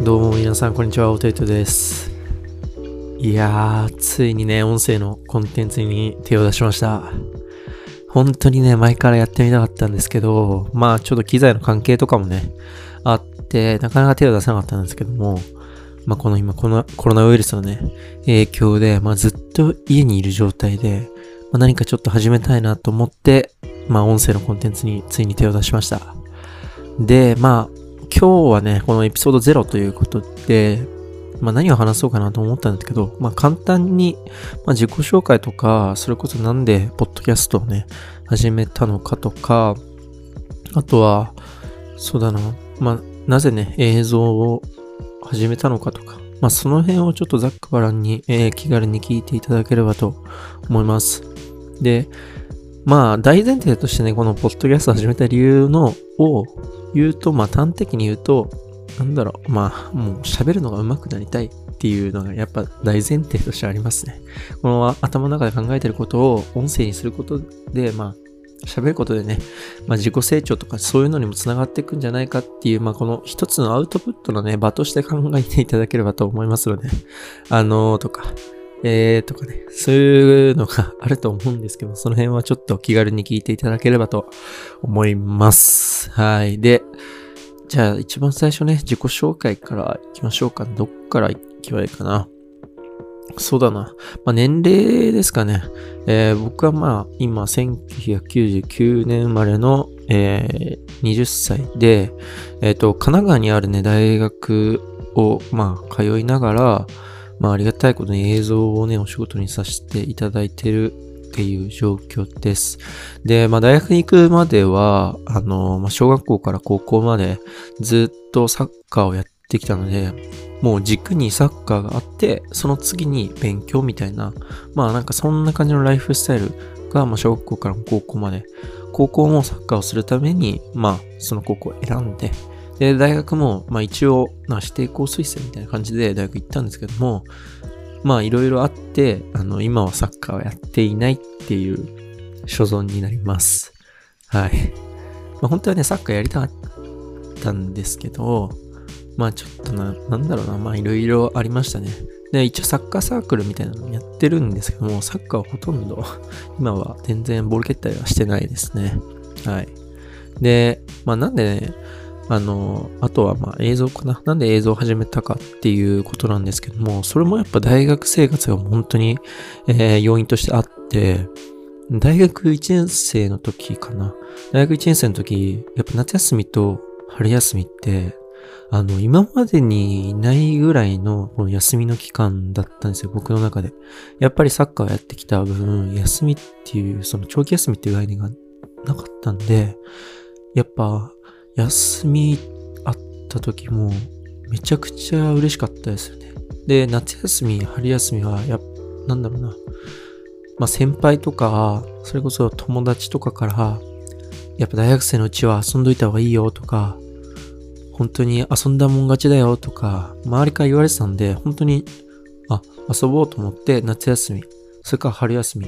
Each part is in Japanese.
どうも皆さん、こんにちは。おていとです。いやー、ついにね、音声のコンテンツに手を出しました。本当にね、前からやってみたかったんですけど、まあ、ちょっと機材の関係とかもね、あって、なかなか手を出せなかったんですけども、まあ、この今、このコロナウイルスのね、影響で、まあ、ずっと家にいる状態で、まあ、何かちょっと始めたいなと思って、まあ、音声のコンテンツについに手を出しました。で、まあ、今日はね、このエピソード0ということで、まあ何を話そうかなと思ったんですけど、まあ簡単に、まあ自己紹介とか、それこそなんでポッドキャストをね、始めたのかとか、あとは、そうだな、まあなぜね、映像を始めたのかとか、まあその辺をちょっとざっくばらんに、えー気軽に聞いていただければと思います。で、まあ大前提としてね、このポッドキャスト始めた理由のを言うと、まあ端的に言うと、なんだろう、まあもう喋るのが上手くなりたいっていうのがやっぱ大前提としてありますね。この頭の中で考えてることを音声にすることで、まあ喋ることでね、まあ自己成長とかそういうのにもつながっていくんじゃないかっていう、まあこの一つのアウトプットのね、場として考えていただければと思いますので、あのーとか、えーとかね、そういうのがあると思うんですけど、その辺はちょっと気軽に聞いていただければと思います。はい。で、じゃあ一番最初ね、自己紹介から行きましょうか。どっから行けばいいかな。そうだな。まあ、年齢ですかね。えー僕はまあ、今、1999年生まれの、えー20歳で、えっ、と、神奈川にあるね、大学を、まあ、通いながら、まあ、ありがたいことに映像をね、お仕事にさせていただいてるっていう状況です。で、まあ、大学に行くまでは、あの、まあ、小学校から高校までずっとサッカーをやってきたので、もう軸にサッカーがあって、その次に勉強みたいな、まあなんかそんな感じのライフスタイルが、まあ小学校から高校まで、高校もサッカーをするために、まあその高校を選んで、で、大学も、まあ一応、まあ指定校推薦みたいな感じで大学行ったんですけども、まあいろいろあって、あの、今はサッカーをやっていないっていう所存になります。はい。まあ本当はね、サッカーやりたかったんですけど、まあちょっとな、なんだろうな、まあいろいろありましたね。で、一応サッカーサークルみたいなのやってるんですけども、サッカーはほとんど、今は全然ボール蹴ったりはしてないですね。はい。で、まあなんでね、あの、あとはまあ映像かな。なんで映像を始めたかっていうことなんですけども、それもやっぱ大学生活が本当に、えー要因としてあって、大学1年生の時かな。大学1年生の時、やっぱ夏休みと春休みって、あの、今までにないぐらいのこの休みの期間だったんですよ、僕の中で。やっぱりサッカーをやってきた分、休みっていう、その長期休みっていう概念がなかったんで、やっぱ、休みあった時も、めちゃくちゃ嬉しかったですよね。で、夏休み、春休みは、やなんだろうな。まあ、先輩とか、それこそ友達とかから、やっぱ大学生のうちは遊んどいた方がいいよとか、本当に遊んだもん勝ちだよとか、周りから言われてたんで、本当に、あ、遊ぼうと思って夏休み、それから春休み、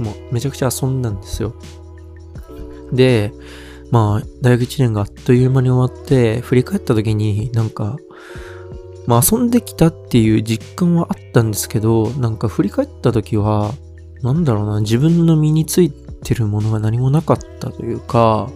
もうめちゃくちゃ遊んだんですよ。で、まあ、大学1年があっという間に終わって、振り返った時になんか、まあ遊んできたっていう実感はあったんですけど、なんか振り返った時は、なんだろうな、自分の身についてるものが何もなかったというか、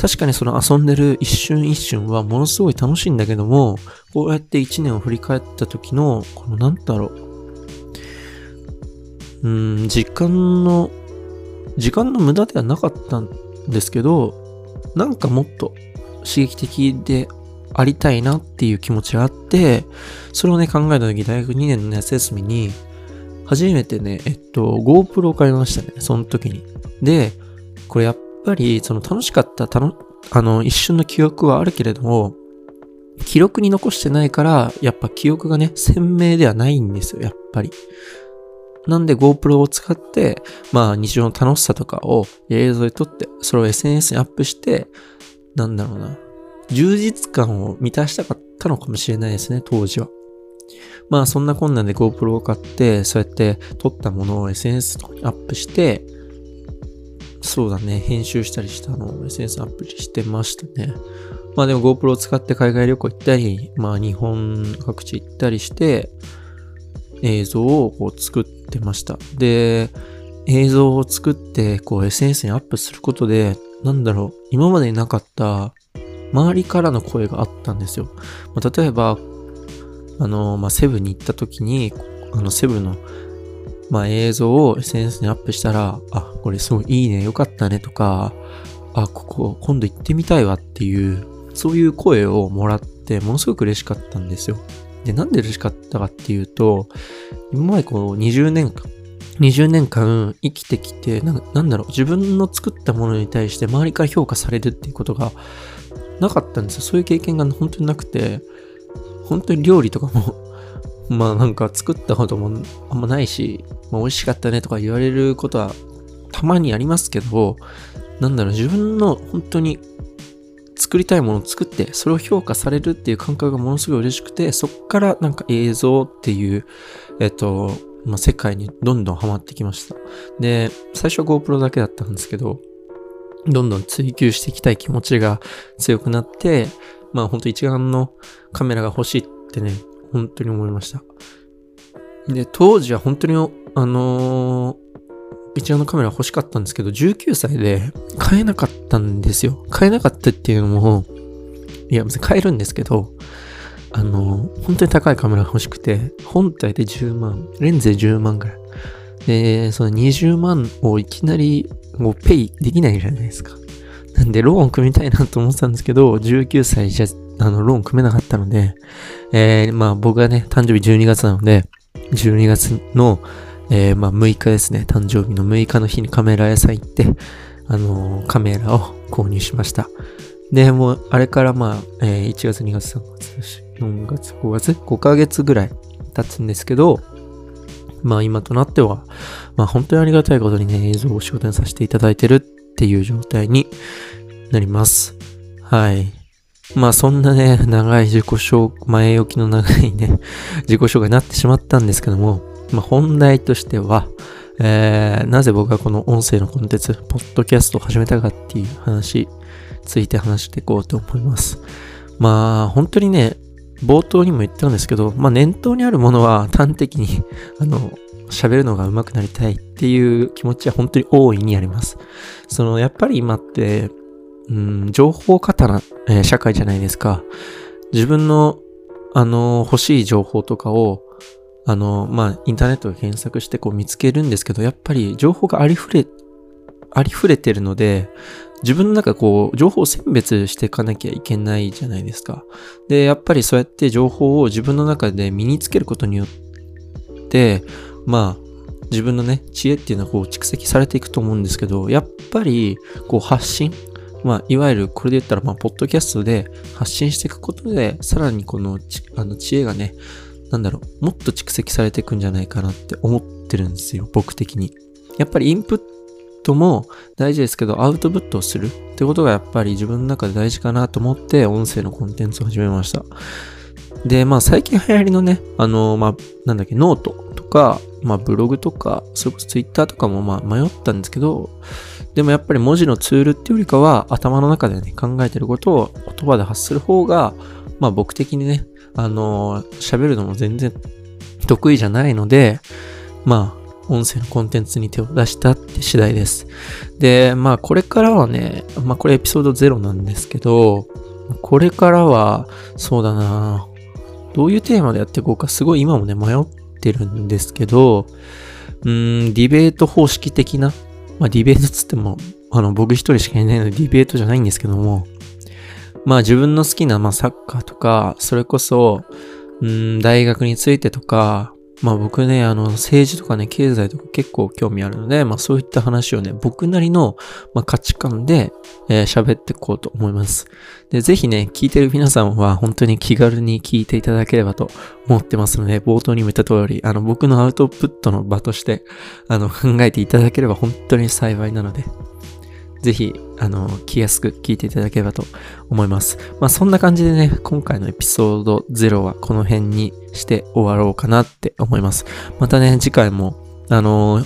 確かにその遊んでる一瞬一瞬はものすごい楽しいんだけども、こうやって一年を振り返った時の、このなんだろう。うん、時間の、時間の無駄ではなかったですけど、なんかもっと刺激的でありたいなっていう気持ちがあって、それをね考えた時大学2年の夏休みに、初めてね、えっと、GoPro を買いましたね、その時に。で、これやっぱり、その楽しかった、たの、あの、一瞬の記憶はあるけれども、記録に残してないから、やっぱ記憶がね、鮮明ではないんですよ、やっぱり。なんで GoPro を使って、まあ日常の楽しさとかを映像で撮って、それを SNS にアップして、なんだろうな、充実感を満たしたかったのかもしれないですね、当時は。まあそんな困難で GoPro を買って、そうやって撮ったものを SNS とかにアップして、そうだね、編集したりしたのを SNS アップリしてましたね。まあでも GoPro を使って海外旅行行ったり、まあ日本各地行ったりして、映像をこう作ってました。で、映像を作ってこう SNS にアップすることで、なんだろう、今までになかった周りからの声があったんですよ。まあ、例えば、あの、まあ、セブンに行った時に、あの、セブンの、まあ、映像を SNS にアップしたら、あ、これすごいいいね、よかったねとか、あ、ここ今度行ってみたいわっていう、そういう声をもらって、ものすごく嬉しかったんですよ。で、なんで嬉しかったかっていうと、今までこう20年間、20年間生きてきて、ななんだろう、自分の作ったものに対して周りから評価されるっていうことがなかったんですよ。そういう経験が本当になくて、本当に料理とかも まあなんか作ったこともあんまないし、まあ美味しかったねとか言われることはたまにありますけど、なんだろう、自分の本当に作りたいものを作って、それを評価されるっていう感覚がものすごい嬉しくて、そっからなんか映像っていう、えっと、まあ、世界にどんどんハマってきました。で、最初は GoPro だけだったんですけど、どんどん追求していきたい気持ちが強くなって、まあ本当一眼のカメラが欲しいってね、本当に思いました。で、当時は本当に、あのー、一眼のカメラ欲しかったんですけど、19歳で買えなかったんですよ。買えなかったっていうのも、いや、別に買えるんですけど、あの、本当に高いカメラ欲しくて、本体で10万、レンズで10万ぐらい。で、その20万をいきなりもうペイできないじゃないですか。なんでローン組みたいなと思ってたんですけど、19歳じゃ、あの、ローン組めなかったので、えー、まあ僕がね、誕生日12月なので、12月の、えー、まあ6日ですね、誕生日の6日の日にカメラ屋さん行って、あのー、カメラを購入しました。で、もう、あれからまあ、えー、1月、2月、3月、4月、5月、5ヶ月ぐらい経つんですけど、まあ今となっては、まあ本当にありがたいことにね、映像を仕事にさせていただいてるっていう状態になります。はい。まあそんなね、長い自己紹介、前置きの長いね、自己紹介になってしまったんですけども、まあ本題としては、えー、なぜ僕がこの音声のコンテンツ、ポッドキャストを始めたかっていう話、ついて話していこうと思います。まあ本当にね、冒頭にも言ったんですけど、まあ、念頭にあるものは端的に、あの、喋るのが上手くなりたいっていう気持ちは本当に大いにあります。その、やっぱり今って、うん、情報過多な、えー、社会じゃないですか。自分の、あの、欲しい情報とかを、あの、まあ、インターネットで検索してこう見つけるんですけど、やっぱり情報がありふれ、ありふれてるので、自分の中こう、情報を選別していかなきゃいけないじゃないですか。で、やっぱりそうやって情報を自分の中で身につけることによって、まあ、自分のね、知恵っていうのはこう蓄積されていくと思うんですけど、やっぱり、こう発信まあ、いわゆるこれで言ったら、まあ、ポッドキャストで発信していくことで、さらにこのあの知恵がね、なんだろう、もっと蓄積されていくんじゃないかなって思ってるんですよ、僕的に。やっぱりインプットも大事ですけど、アウトプットをするってことがやっぱり自分の中で大事かなと思って、音声のコンテンツを始めました。で、まあ最近流行りのね、あの、まあ、なんだっけ、ノートとか、まあブログとか、それこそツイッターとかもまあ迷ったんですけど、でもやっぱり文字のツールっていうよりかは、頭の中でね、考えてることを言葉で発する方が、まあ僕的にね、あの喋るのも全然得意じゃないので、まあ、音声のコンテンツに手を出したって次第です。で、まあこれからはね、まあこれエピソード0なんですけど、これからは、そうだなどういうテーマでやっていこうかすごい今もね迷ってるんですけど、うーん、ディベート方式的な、まあディベートつっても、あの僕一人しかいないのでディベートじゃないんですけども、まあ自分の好きな、まあ、サッカーとか、それこそ、うん、大学についてとか、まあ僕ね、あの、政治とかね、経済とか結構興味あるので、まあそういった話をね、僕なりの、まあ、価値観で、えー、喋っていこうと思います。で、ぜひね、聞いてる皆さんは本当に気軽に聞いていただければと思ってますので、冒頭にも言った通り、あの、僕のアウトプットの場として、あの、考えていただければ本当に幸いなので、ぜひ、あの、気安く聞いていただければと思います。まあそんな感じでね、今回のエピソード0はこの辺にして終わろうかなって思います。またね、次回も、あの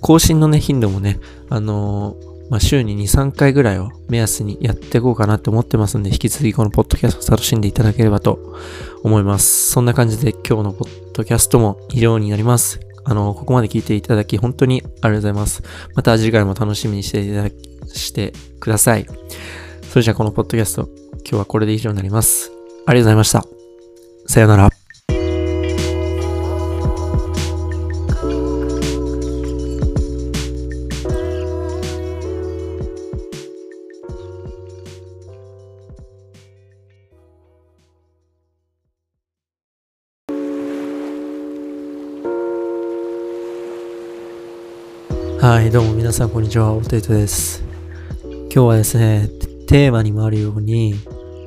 更新のね、頻度もね、あのまあ、週に2、3回ぐらいを目安にやっていこうかなって思ってますんで、引き続きこのポッドキャストを楽しんでいただければと思います。そんな感じで今日のポッドキャストも以上になります。あの、ここまで聞いていただき本当にありがとうございます。また次回も楽しみにしていただき、してください。それじゃあこのポッドキャスト、今日はこれで以上になります。ありがとうございました。さよなら。はい、どうも皆さんこんにちは、おていとです。今日はですね、テーマにもあるように、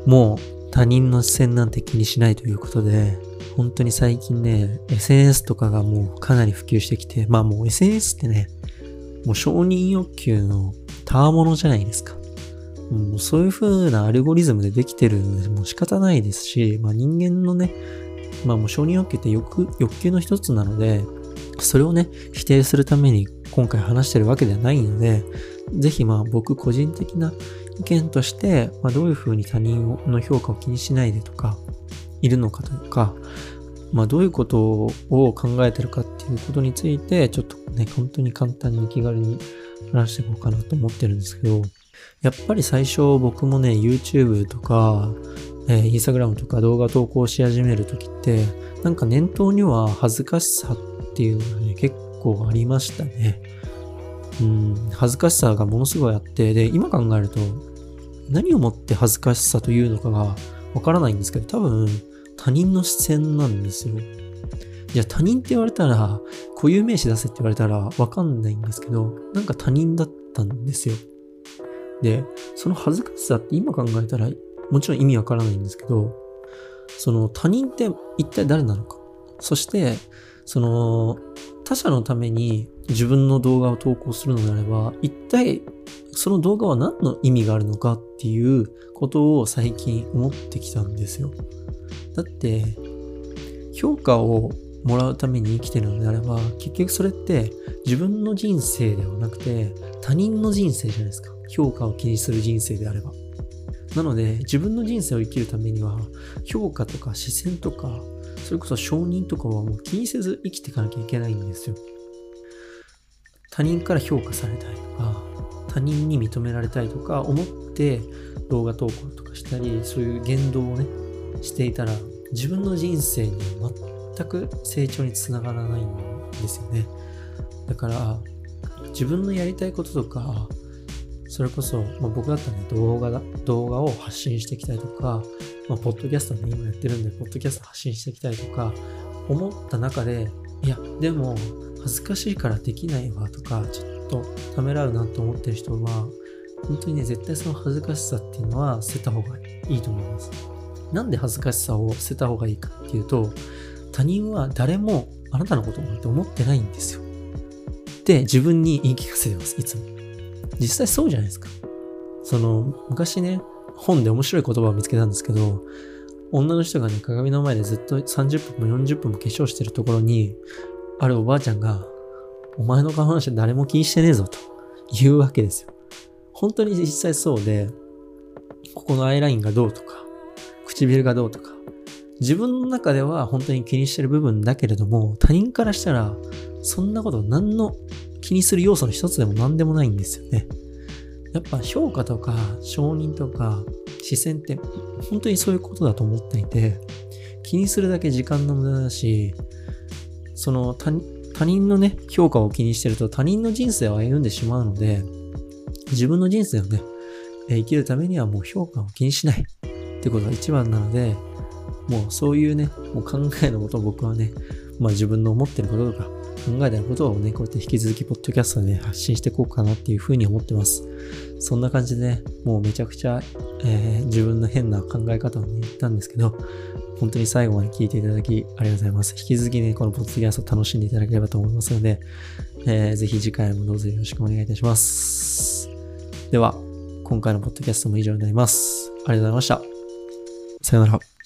もう他人の視線なんて気にしないということで、本当に最近ね、SNS とかがもうかなり普及してきて、まあもう SNS ってね、もう承認欲求のたわものじゃないですか。もうそういう風なアルゴリズムでできてるので、もう仕方ないですし、まあ人間のね、まあもう承認欲求って欲欲求の一つなので、それをね、否定するために今回話してるわけではないので、ぜひまあ僕個人的な意見として、まあ、どういうふうに他人の評価を気にしないでとか、いるのかとか、まあどういうことを考えてるかっていうことについて、ちょっとね、本当に簡単に気軽に話していこうかなと思ってるんですけど、やっぱり最初僕もね、YouTube とか、えー、Instagram とか動画投稿し始めるときって、なんか念頭には恥ずかしさっていうのがね、結構ありましたね。うん、恥ずかしさがものすごいあって、で、今考えると、何をもって恥ずかしさというのかがわからないんですけど、多分、他人の視線なんですよ。じゃあ他人って言われたら、固有名詞出せって言われたらわかんないんですけど、なんか他人だったんですよ。で、その恥ずかしさって今考えたら、もちろん意味わからないんですけど、その他人って一体誰なのか。そして、その他者のために自分の動画を投稿するのであれば、一体その動画は何の意味があるのかっていうことを最近思ってきたんですよ。だって、評価をもらうために生きてるのであれば、結局それって自分の人生ではなくて他人の人生じゃないですか。評価を気にする人生であれば。なので、自分の人生を生きるためには、評価とか視線とか、それこそ承認とかはもう気にせず生きていかなきゃいけないんですよ。他人から評価されたいとか、他人に認められたいとか思って動画投稿とかしたり、そういう言動をね、していたら、自分の人生には全く成長につながらないんですよね。だから、自分のやりたいこととか、それこそ、まあ、僕だったらね、動画だ、動画を発信していきたいとか、まあ、ポッドキャストね、今やってるんで、ポッドキャスト発信していきたいとか、思った中で、いや、でも、恥ずかしいからできないわとか、ちょっとためらうなと思ってる人は、本当にね、絶対その恥ずかしさっていうのは捨てた方がいいと思います。なんで恥ずかしさを捨てた方がいいかっていうと、他人は誰もあなたのことを思ってないんですよ。って自分に言い聞かせてます、いつも。実際そうじゃないですか。その、昔ね、本で面白い言葉を見つけたんですけど、女の人がね、鏡の前でずっと30分も40分も化粧してるところに、あるおばあちゃんが、お前の顔の話誰も気にしてねえぞと言うわけですよ。本当に実際そうで、ここのアイラインがどうとか、唇がどうとか、自分の中では本当に気にしてる部分だけれども、他人からしたら、そんなこと何の気にする要素の一つでも何でもないんですよね。やっぱ評価とか承認とか視線って本当にそういうことだと思っていて、気にするだけ時間の無駄だし、その他人のね、評価を気にしてると他人の人生を歩んでしまうので、自分の人生をね、生きるためにはもう評価を気にしない。ってことが一番なので、もうそういうね、もう考えのことを僕はね、まあ自分の思ってることとか、考えてることをね、こうやって引き続きポッドキャストで、ね、発信していこうかなっていうふうに思ってます。そんな感じでね、もうめちゃくちゃ、えー、自分の変な考え方をね、言ったんですけど、本当に最後まで聞いていただきありがとうございます。引き続きね、このポッドキャスト楽しんでいただければと思いますので、えー、ぜひ次回もどうぞよろしくお願いいたします。では、今回のポッドキャストも以上になります。ありがとうございました。さよなら。